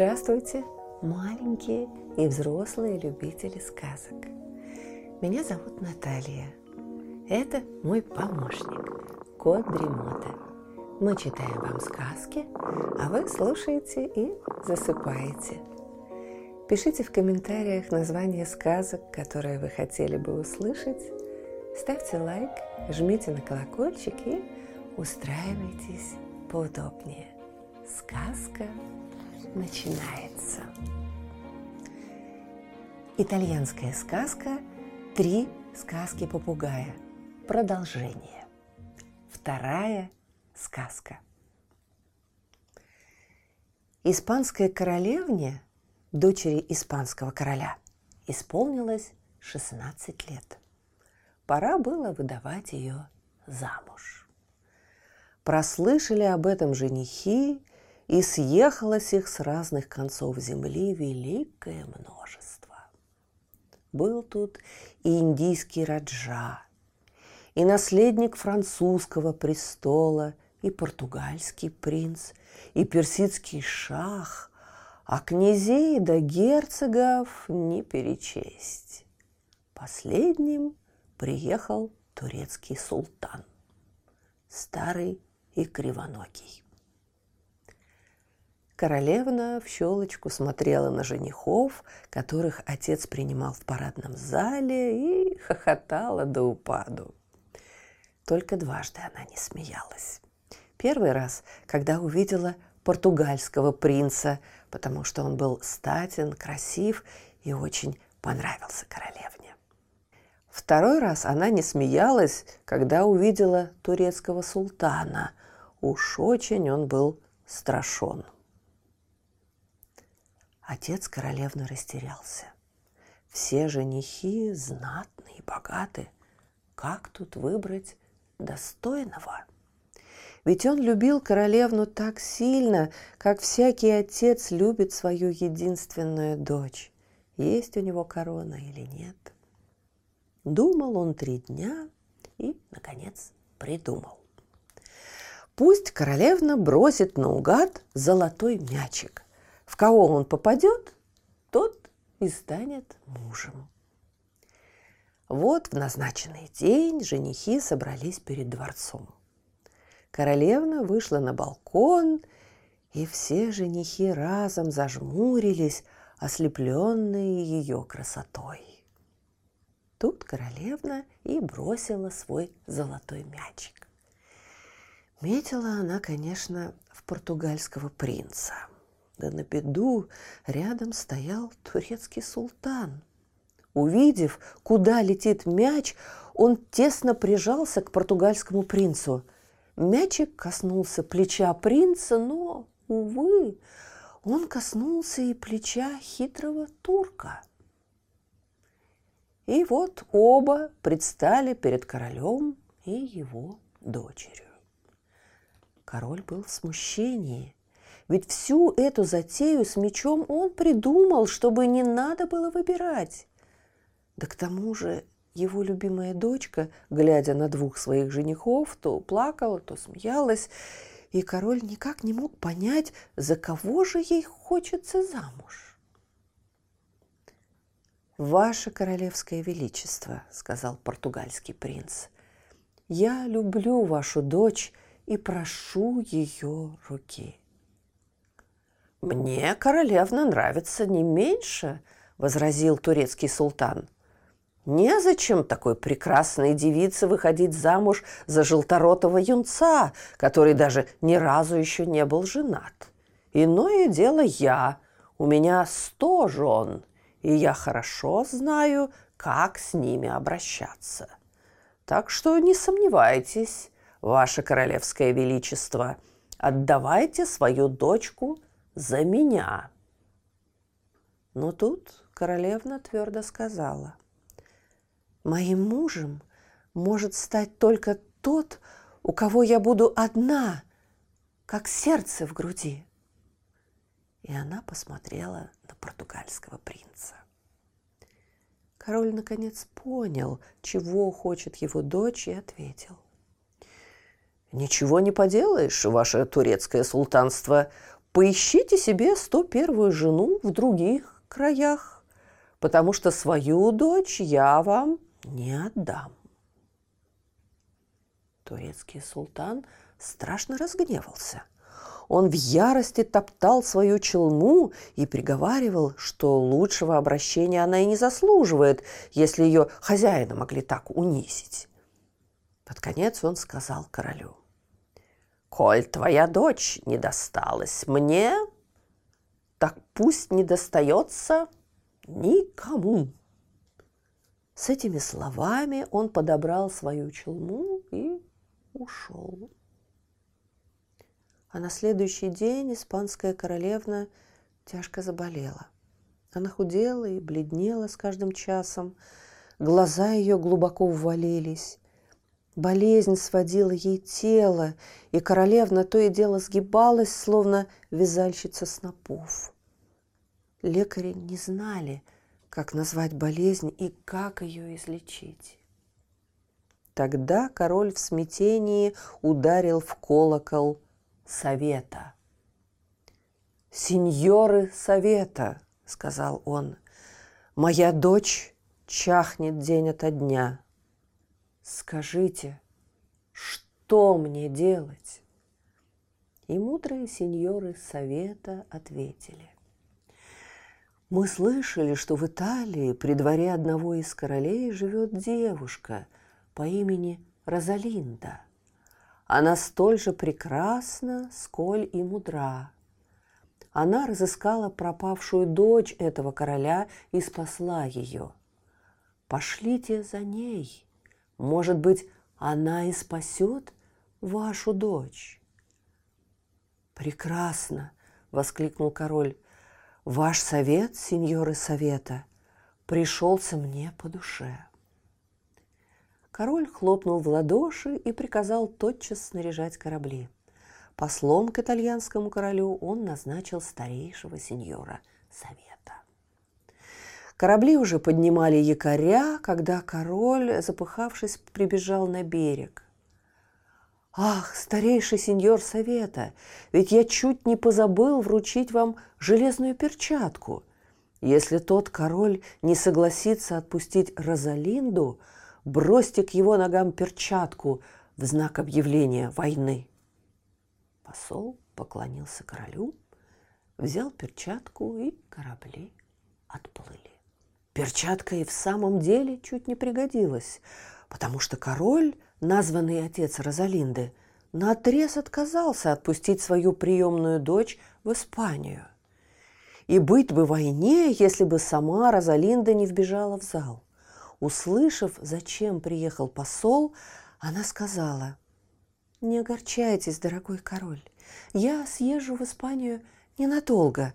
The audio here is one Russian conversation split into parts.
Здравствуйте, маленькие и взрослые любители сказок. Меня зовут Наталья. Это мой помощник, кот Дремота. Мы читаем вам сказки, а вы слушаете и засыпаете. Пишите в комментариях название сказок, которые вы хотели бы услышать. Ставьте лайк, жмите на колокольчик и устраивайтесь поудобнее. Сказка начинается. Итальянская сказка «Три сказки попугая». Продолжение. Вторая сказка. Испанской королевне, дочери испанского короля, исполнилось 16 лет. Пора было выдавать ее замуж. Прослышали об этом женихи и съехалось их с разных концов земли великое множество. Был тут и индийский раджа, и наследник французского престола, и португальский принц, и персидский шах, а князей да герцогов не перечесть. Последним приехал турецкий султан, старый и кривоногий. Королевна в щелочку смотрела на женихов, которых отец принимал в парадном зале, и хохотала до упаду. Только дважды она не смеялась. Первый раз, когда увидела португальского принца, потому что он был статен, красив и очень понравился королевне. Второй раз она не смеялась, когда увидела турецкого султана. Уж очень он был страшен. Отец королевны растерялся. Все женихи знатные и богаты. Как тут выбрать достойного? Ведь он любил королевну так сильно, как всякий отец любит свою единственную дочь. Есть у него корона или нет? Думал он три дня и, наконец, придумал. Пусть королевна бросит наугад золотой мячик в кого он попадет, тот и станет мужем. Вот в назначенный день женихи собрались перед дворцом. Королевна вышла на балкон, и все женихи разом зажмурились, ослепленные ее красотой. Тут королевна и бросила свой золотой мячик. Метила она, конечно, в португальского принца – да на беду рядом стоял турецкий султан. Увидев, куда летит мяч, он тесно прижался к португальскому принцу. Мячик коснулся плеча принца, но, увы, он коснулся и плеча хитрого турка. И вот оба предстали перед королем и его дочерью. Король был в смущении – ведь всю эту затею с мечом он придумал, чтобы не надо было выбирать. Да к тому же его любимая дочка, глядя на двух своих женихов, то плакала, то смеялась, и король никак не мог понять, за кого же ей хочется замуж. «Ваше королевское величество», — сказал португальский принц, — «я люблю вашу дочь и прошу ее руки». «Мне королевна нравится не меньше», – возразил турецкий султан. «Незачем такой прекрасной девице выходить замуж за желторотого юнца, который даже ни разу еще не был женат. Иное дело я. У меня сто жен, и я хорошо знаю, как с ними обращаться. Так что не сомневайтесь, ваше королевское величество, отдавайте свою дочку – за меня. Но тут королевна твердо сказала, моим мужем может стать только тот, у кого я буду одна, как сердце в груди. И она посмотрела на португальского принца. Король наконец понял, чего хочет его дочь, и ответил. «Ничего не поделаешь, ваше турецкое султанство. Поищите себе 101-ю жену в других краях, потому что свою дочь я вам не отдам. Турецкий султан страшно разгневался. Он в ярости топтал свою челму и приговаривал, что лучшего обращения она и не заслуживает, если ее хозяина могли так унизить. Под конец он сказал королю, «Коль твоя дочь не досталась мне, так пусть не достается никому». С этими словами он подобрал свою челму и ушел. А на следующий день испанская королевна тяжко заболела. Она худела и бледнела с каждым часом, глаза ее глубоко ввалились. Болезнь сводила ей тело, и королевна то и дело сгибалась, словно вязальщица снопов. Лекари не знали – как назвать болезнь и как ее излечить. Тогда король в смятении ударил в колокол совета. «Сеньоры совета», — сказал он, — «моя дочь чахнет день ото дня. Скажите, что мне делать?» И мудрые сеньоры совета ответили. Мы слышали, что в Италии при дворе одного из королей живет девушка по имени Розалинда. Она столь же прекрасна, сколь и мудра. Она разыскала пропавшую дочь этого короля и спасла ее. Пошлите за ней. Может быть, она и спасет вашу дочь. Прекрасно, воскликнул король. Ваш совет, сеньоры совета, пришелся мне по душе. Король хлопнул в ладоши и приказал тотчас снаряжать корабли. Послом к итальянскому королю он назначил старейшего сеньора совета. Корабли уже поднимали якоря, когда король, запыхавшись, прибежал на берег. «Ах, старейший сеньор совета, ведь я чуть не позабыл вручить вам железную перчатку. Если тот король не согласится отпустить Розалинду, бросьте к его ногам перчатку в знак объявления войны». Посол поклонился королю, взял перчатку, и корабли отплыли. Перчатка и в самом деле чуть не пригодилась, потому что король названный отец Розалинды, наотрез отказался отпустить свою приемную дочь в Испанию. И быть бы войне, если бы сама Розалинда не вбежала в зал. Услышав, зачем приехал посол, она сказала, «Не огорчайтесь, дорогой король, я съезжу в Испанию ненадолго.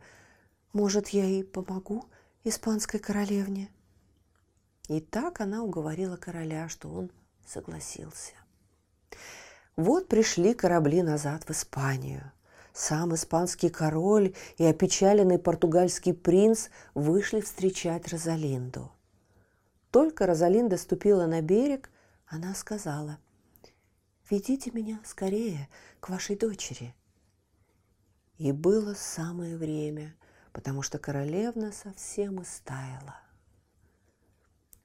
Может, я и помогу испанской королевне?» И так она уговорила короля, что он согласился. Вот пришли корабли назад в Испанию. Сам испанский король и опечаленный португальский принц вышли встречать Розалинду. Только Розалинда ступила на берег, она сказала, «Ведите меня скорее к вашей дочери». И было самое время, потому что королевна совсем истаяла.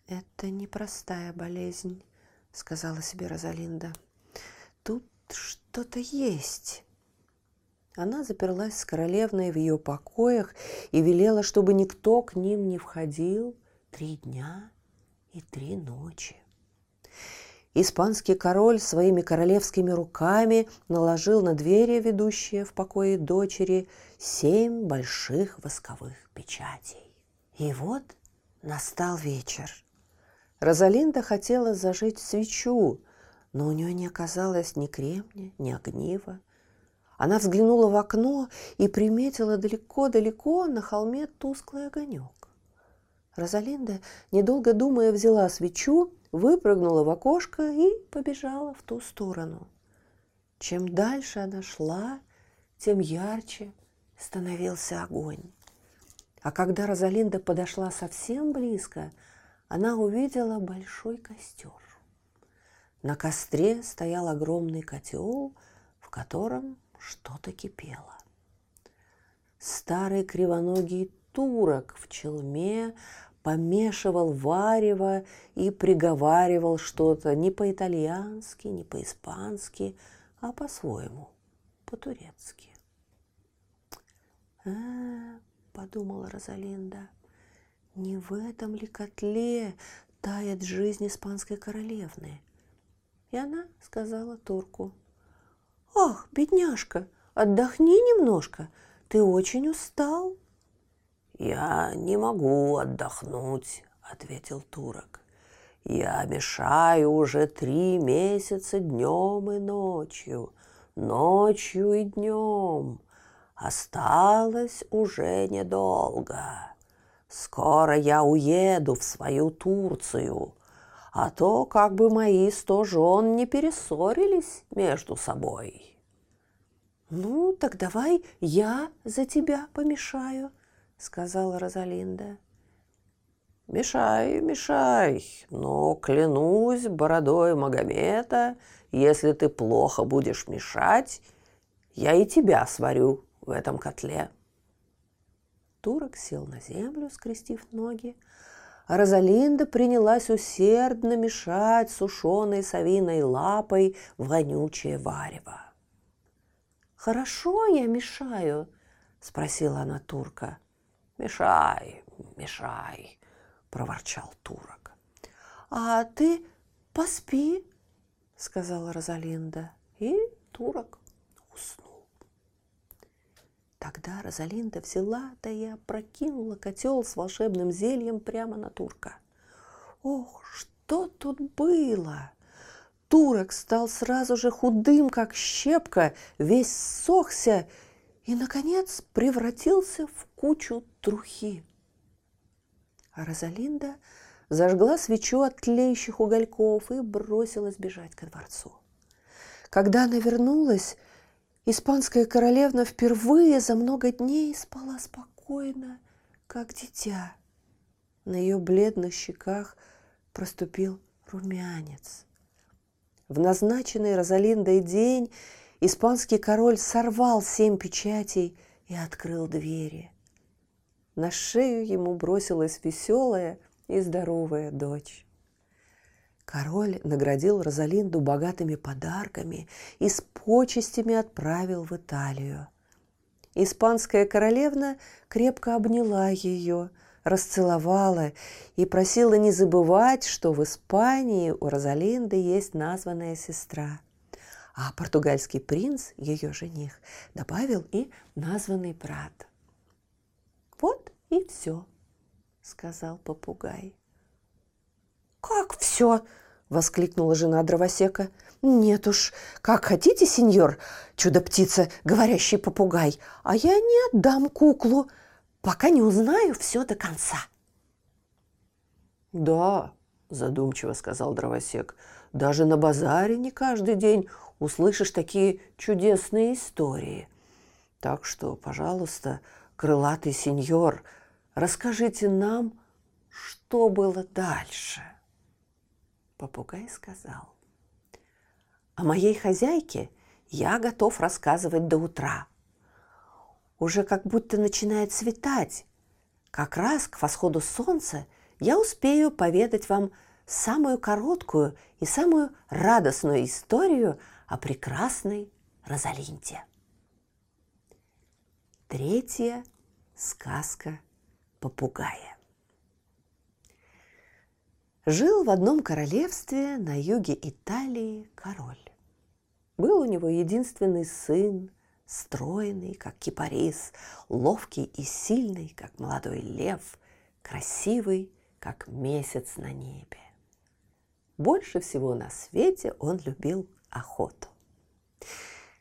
Это непростая болезнь, сказала себе Розалинда. Тут что-то есть. Она заперлась с королевной в ее покоях и велела, чтобы никто к ним не входил три дня и три ночи. Испанский король своими королевскими руками наложил на двери, ведущие в покое дочери, семь больших восковых печатей. И вот настал вечер – Розалинда хотела зажечь свечу, но у нее не оказалось ни кремня, ни огнива. Она взглянула в окно и приметила далеко-далеко на холме тусклый огонек. Розалинда, недолго думая, взяла свечу, выпрыгнула в окошко и побежала в ту сторону. Чем дальше она шла, тем ярче становился огонь. А когда Розалинда подошла совсем близко – она увидела большой костер. На костре стоял огромный котел, в котором что-то кипело. старый кривоногий турок в челме помешивал варево и приговаривал что-то не по-итальянски, не по-испански, а по-своему, по-турецки. «А, — подумала Розалинда, — не в этом ли котле тает жизнь испанской королевны? И она сказала турку, «Ах, бедняжка, отдохни немножко, ты очень устал». «Я не могу отдохнуть», — ответил турок. «Я мешаю уже три месяца днем и ночью, ночью и днем. Осталось уже недолго. Скоро я уеду в свою Турцию, а то как бы мои сто жен не перессорились между собой. «Ну, так давай я за тебя помешаю», — сказала Розалинда. «Мешай, мешай, но клянусь бородой Магомета, если ты плохо будешь мешать, я и тебя сварю в этом котле». Турок сел на землю, скрестив ноги, а Розалинда принялась усердно мешать сушеной совиной лапой вонючее варево. «Хорошо я мешаю?» – спросила она турка. «Мешай, мешай», – проворчал турок. «А ты поспи», – сказала Розалинда. И турок уснул. Тогда Розалинда взяла, да и опрокинула котел с волшебным зельем прямо на турка. Ох, что тут было! Турок стал сразу же худым, как щепка, весь сохся и, наконец, превратился в кучу трухи. А Розалинда зажгла свечу от тлеющих угольков и бросилась бежать ко дворцу. Когда она вернулась, Испанская королевна впервые за много дней спала спокойно, как дитя. На ее бледных щеках проступил румянец. В назначенный Розалиндой день испанский король сорвал семь печатей и открыл двери. На шею ему бросилась веселая и здоровая дочь. Король наградил Розалинду богатыми подарками и с почестями отправил в Италию. Испанская королевна крепко обняла ее, расцеловала и просила не забывать, что в Испании у Розалинды есть названная сестра. А португальский принц, ее жених, добавил и названный брат. «Вот и все», — сказал попугай. «Как все?» – воскликнула жена дровосека. «Нет уж, как хотите, сеньор, чудо-птица, говорящий попугай, а я не отдам куклу, пока не узнаю все до конца». «Да», – задумчиво сказал дровосек, – «даже на базаре не каждый день услышишь такие чудесные истории. Так что, пожалуйста, крылатый сеньор, расскажите нам, что было дальше». Попугай сказал, «О моей хозяйке я готов рассказывать до утра. Уже как будто начинает светать. Как раз к восходу солнца я успею поведать вам самую короткую и самую радостную историю о прекрасной Розалинде. Третья сказка попугая. Жил в одном королевстве на юге Италии король. Был у него единственный сын, стройный, как кипарис, ловкий и сильный, как молодой лев, красивый, как месяц на небе. Больше всего на свете он любил охоту.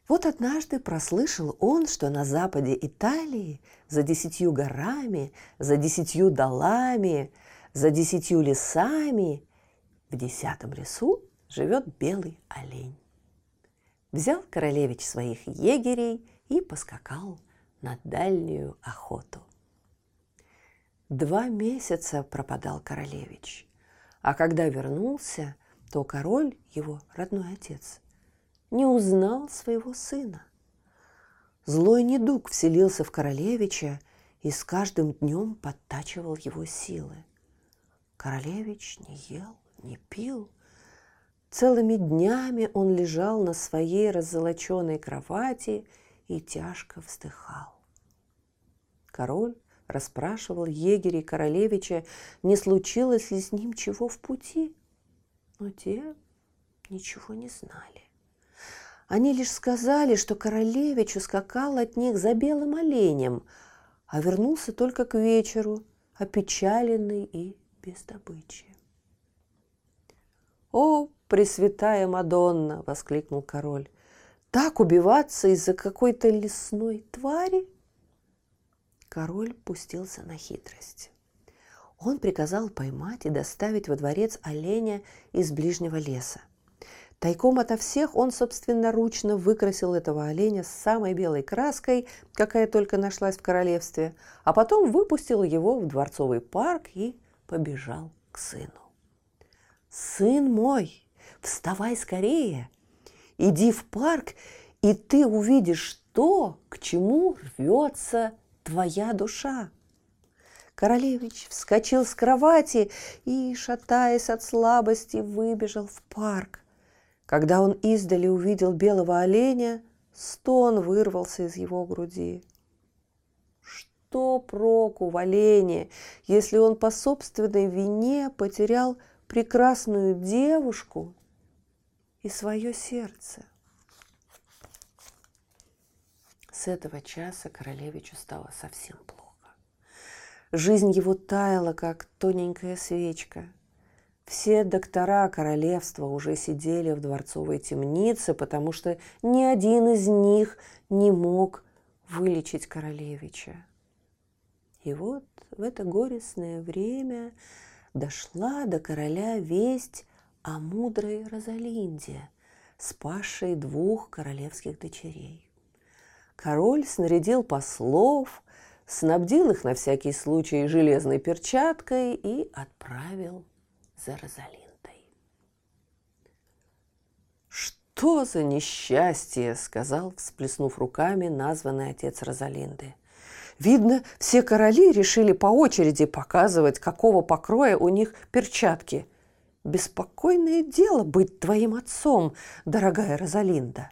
Вот однажды прослышал он, что на западе Италии, за десятью горами, за десятью долами – за десятью лесами в десятом лесу живет белый олень. Взял королевич своих егерей и поскакал на дальнюю охоту. Два месяца пропадал королевич, а когда вернулся, то король, его родной отец, не узнал своего сына. Злой недуг вселился в королевича и с каждым днем подтачивал его силы. Королевич не ел, не пил. Целыми днями он лежал на своей раззолоченной кровати и тяжко вздыхал. Король расспрашивал егерей королевича, не случилось ли с ним чего в пути, но те ничего не знали. Они лишь сказали, что королевич ускакал от них за белым оленем, а вернулся только к вечеру, опечаленный и без добычи. «О, Пресвятая Мадонна!» — воскликнул король. «Так убиваться из-за какой-то лесной твари?» Король пустился на хитрость. Он приказал поймать и доставить во дворец оленя из ближнего леса. Тайком ото всех он собственноручно выкрасил этого оленя с самой белой краской, какая только нашлась в королевстве, а потом выпустил его в дворцовый парк и побежал к сыну. «Сын мой, вставай скорее, иди в парк, и ты увидишь то, к чему рвется твоя душа». Королевич вскочил с кровати и, шатаясь от слабости, выбежал в парк. Когда он издали увидел белого оленя, стон вырвался из его груди. Что проку в олене, если он по собственной вине потерял прекрасную девушку и свое сердце? С этого часа королевичу стало совсем плохо. Жизнь его таяла, как тоненькая свечка – все доктора королевства уже сидели в дворцовой темнице, потому что ни один из них не мог вылечить королевича. И вот в это горестное время дошла до короля весть о мудрой Розалинде, спасшей двух королевских дочерей. Король снарядил послов, снабдил их на всякий случай железной перчаткой и отправил за Розалиндой. «Что за несчастье!» – сказал, всплеснув руками, названный отец Розалинды. «Видно, все короли решили по очереди показывать, какого покроя у них перчатки. Беспокойное дело быть твоим отцом, дорогая Розалинда!»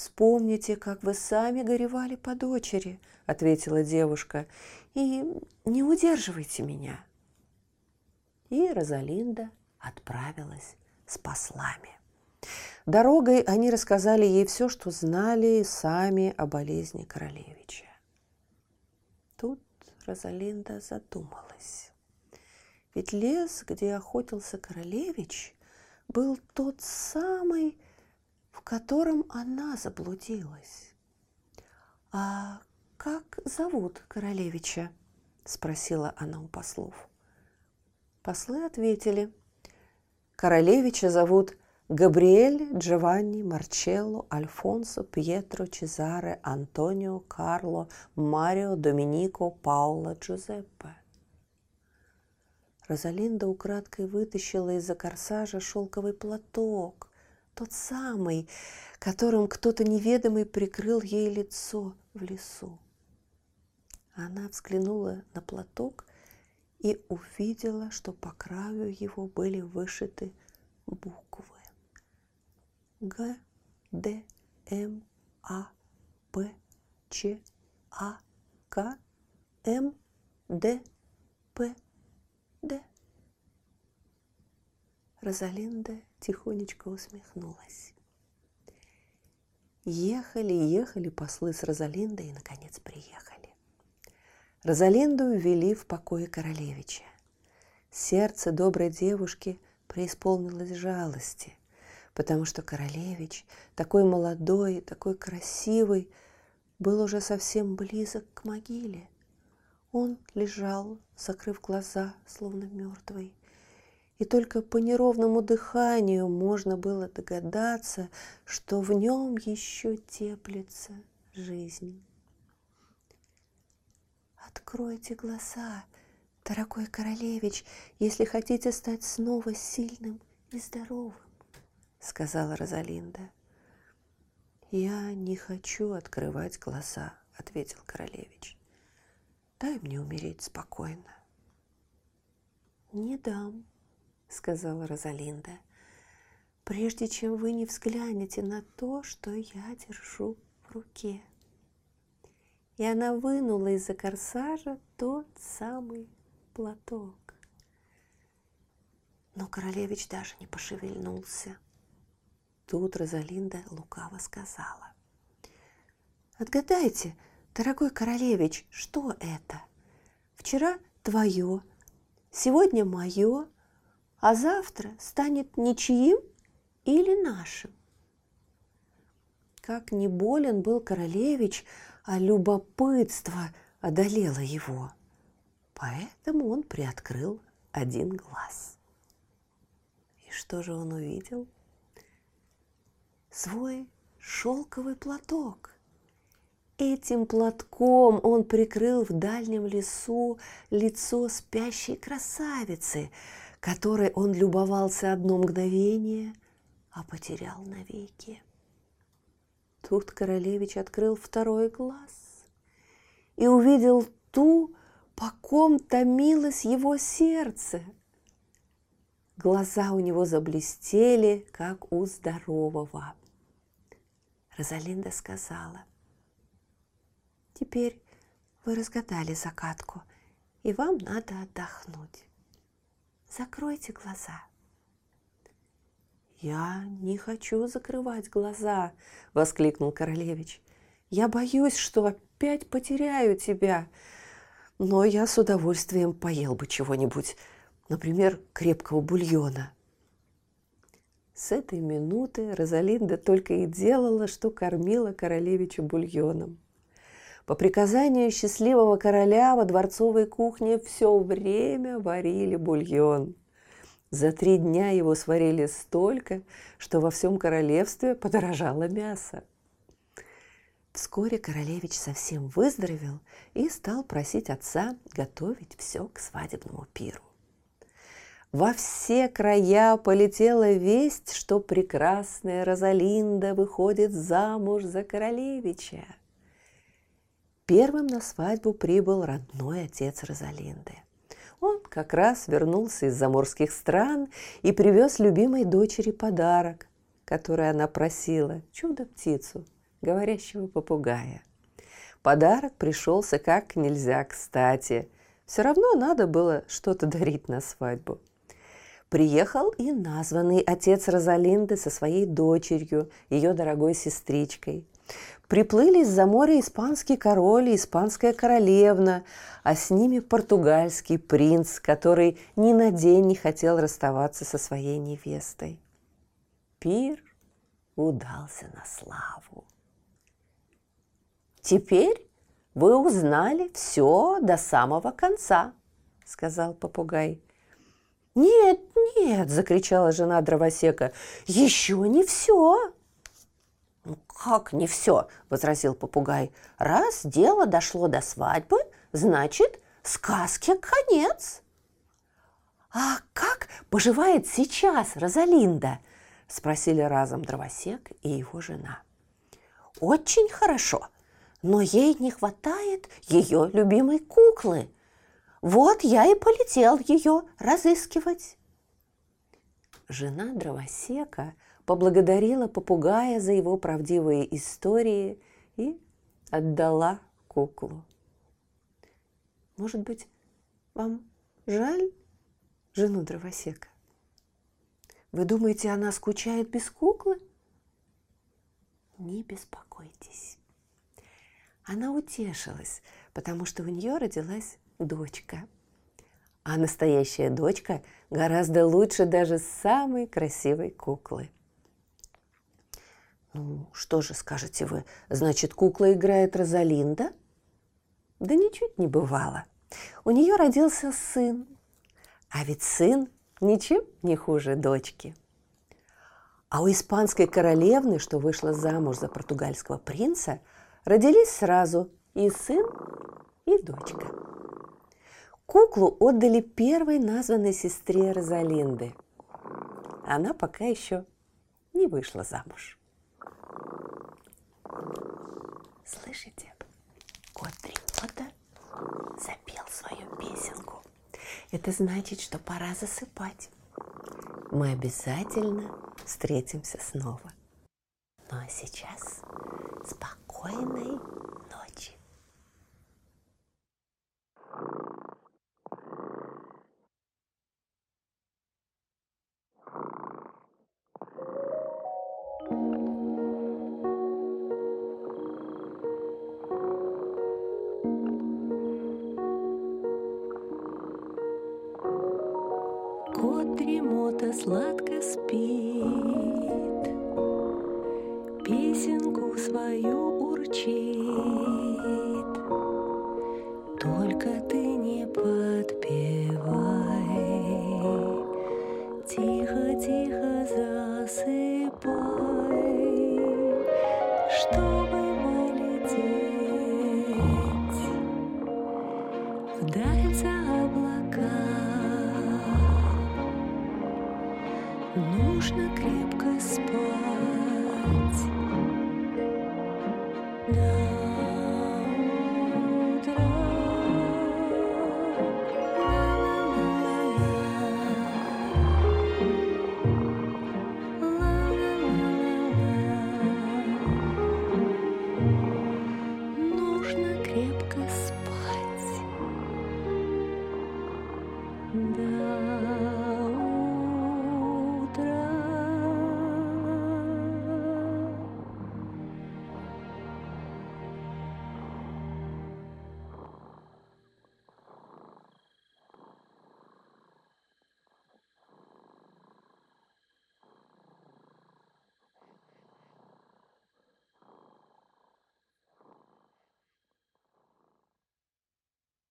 «Вспомните, как вы сами горевали по дочери», — ответила девушка, — «и не удерживайте меня» и Розалинда отправилась с послами. Дорогой они рассказали ей все, что знали сами о болезни королевича. Тут Розалинда задумалась. Ведь лес, где охотился королевич, был тот самый, в котором она заблудилась. «А как зовут королевича?» – спросила она у послов. Послы ответили. Королевича зовут Габриэль, Джованни, Марчелло, Альфонсо, Пьетро, Чезаре, Антонио, Карло, Марио, Доминико, Пауло, Джузеппе. Розалинда украдкой вытащила из-за корсажа шелковый платок, тот самый, которым кто-то неведомый прикрыл ей лицо в лесу. Она взглянула на платок и увидела, что по краю его были вышиты буквы Г, Д, М, А, П, Ч, А, К, М, Д, П, Д. Розалинда тихонечко усмехнулась. Ехали, ехали послы с Розалиндой и, наконец, приехали. Розалинду ввели в покое королевича. Сердце доброй девушки преисполнилось жалости, потому что королевич, такой молодой, такой красивый, был уже совсем близок к могиле. Он лежал, закрыв глаза, словно мертвый, и только по неровному дыханию можно было догадаться, что в нем еще теплится жизнь. Откройте глаза, дорогой королевич, если хотите стать снова сильным и здоровым, сказала Розалинда. «Я не хочу открывать глаза», — ответил королевич. «Дай мне умереть спокойно». «Не дам», — сказала Розалинда, «прежде чем вы не взглянете на то, что я держу в руке». И она вынула из-за корсажа тот самый платок. Но королевич даже не пошевельнулся. Тут Розалинда лукаво сказала. «Отгадайте, дорогой королевич, что это? Вчера твое, сегодня мое, а завтра станет ничьим или нашим?» Как не болен был королевич, а любопытство одолело его. Поэтому он приоткрыл один глаз. И что же он увидел? Свой шелковый платок. Этим платком он прикрыл в дальнем лесу лицо спящей красавицы, которой он любовался одно мгновение, а потерял навеки. Тут королевич открыл второй глаз и увидел ту, по ком томилось его сердце – Глаза у него заблестели, как у здорового. Розалинда сказала, «Теперь вы разгадали загадку, и вам надо отдохнуть. Закройте глаза». «Я не хочу закрывать глаза!» – воскликнул королевич. «Я боюсь, что опять потеряю тебя, но я с удовольствием поел бы чего-нибудь например, крепкого бульона. С этой минуты Розалинда только и делала, что кормила королевича бульоном. По приказанию счастливого короля во дворцовой кухне все время варили бульон. За три дня его сварили столько, что во всем королевстве подорожало мясо. Вскоре королевич совсем выздоровел и стал просить отца готовить все к свадебному пиру. Во все края полетела весть, что прекрасная Розалинда выходит замуж за королевича. Первым на свадьбу прибыл родной отец Розалинды. Он как раз вернулся из заморских стран и привез любимой дочери подарок, который она просила – чудо-птицу, говорящего попугая. Подарок пришелся как нельзя кстати. Все равно надо было что-то дарить на свадьбу – Приехал и названный отец Розалинды со своей дочерью, ее дорогой сестричкой. Приплыли из-за моря испанский король и испанская королевна, а с ними португальский принц, который ни на день не хотел расставаться со своей невестой. Пир удался на славу. «Теперь вы узнали все до самого конца», — сказал попугай. «Нет, нет!» – закричала жена дровосека. «Еще не все!» «Ну как не все?» – возразил попугай. «Раз дело дошло до свадьбы, значит, сказке конец!» «А как поживает сейчас Розалинда?» – спросили разом дровосек и его жена. «Очень хорошо, но ей не хватает ее любимой куклы», вот я и полетел ее разыскивать. Жена дровосека поблагодарила попугая за его правдивые истории и отдала куклу. Может быть, вам жаль жену дровосека? Вы думаете, она скучает без куклы? Не беспокойтесь. Она утешилась, потому что у нее родилась дочка. А настоящая дочка гораздо лучше даже самой красивой куклы. Ну, что же, скажете вы, значит, кукла играет Розалинда? Да ничуть не бывало. У нее родился сын. А ведь сын ничем не хуже дочки. А у испанской королевны, что вышла замуж за португальского принца, родились сразу и сын, и дочка. Куклу отдали первой названной сестре Розалинды. Она пока еще не вышла замуж. Слышите? Кот Дремота запел свою песенку. Это значит, что пора засыпать. Мы обязательно встретимся снова. Ну а сейчас спокойной ночи. Сладко спит,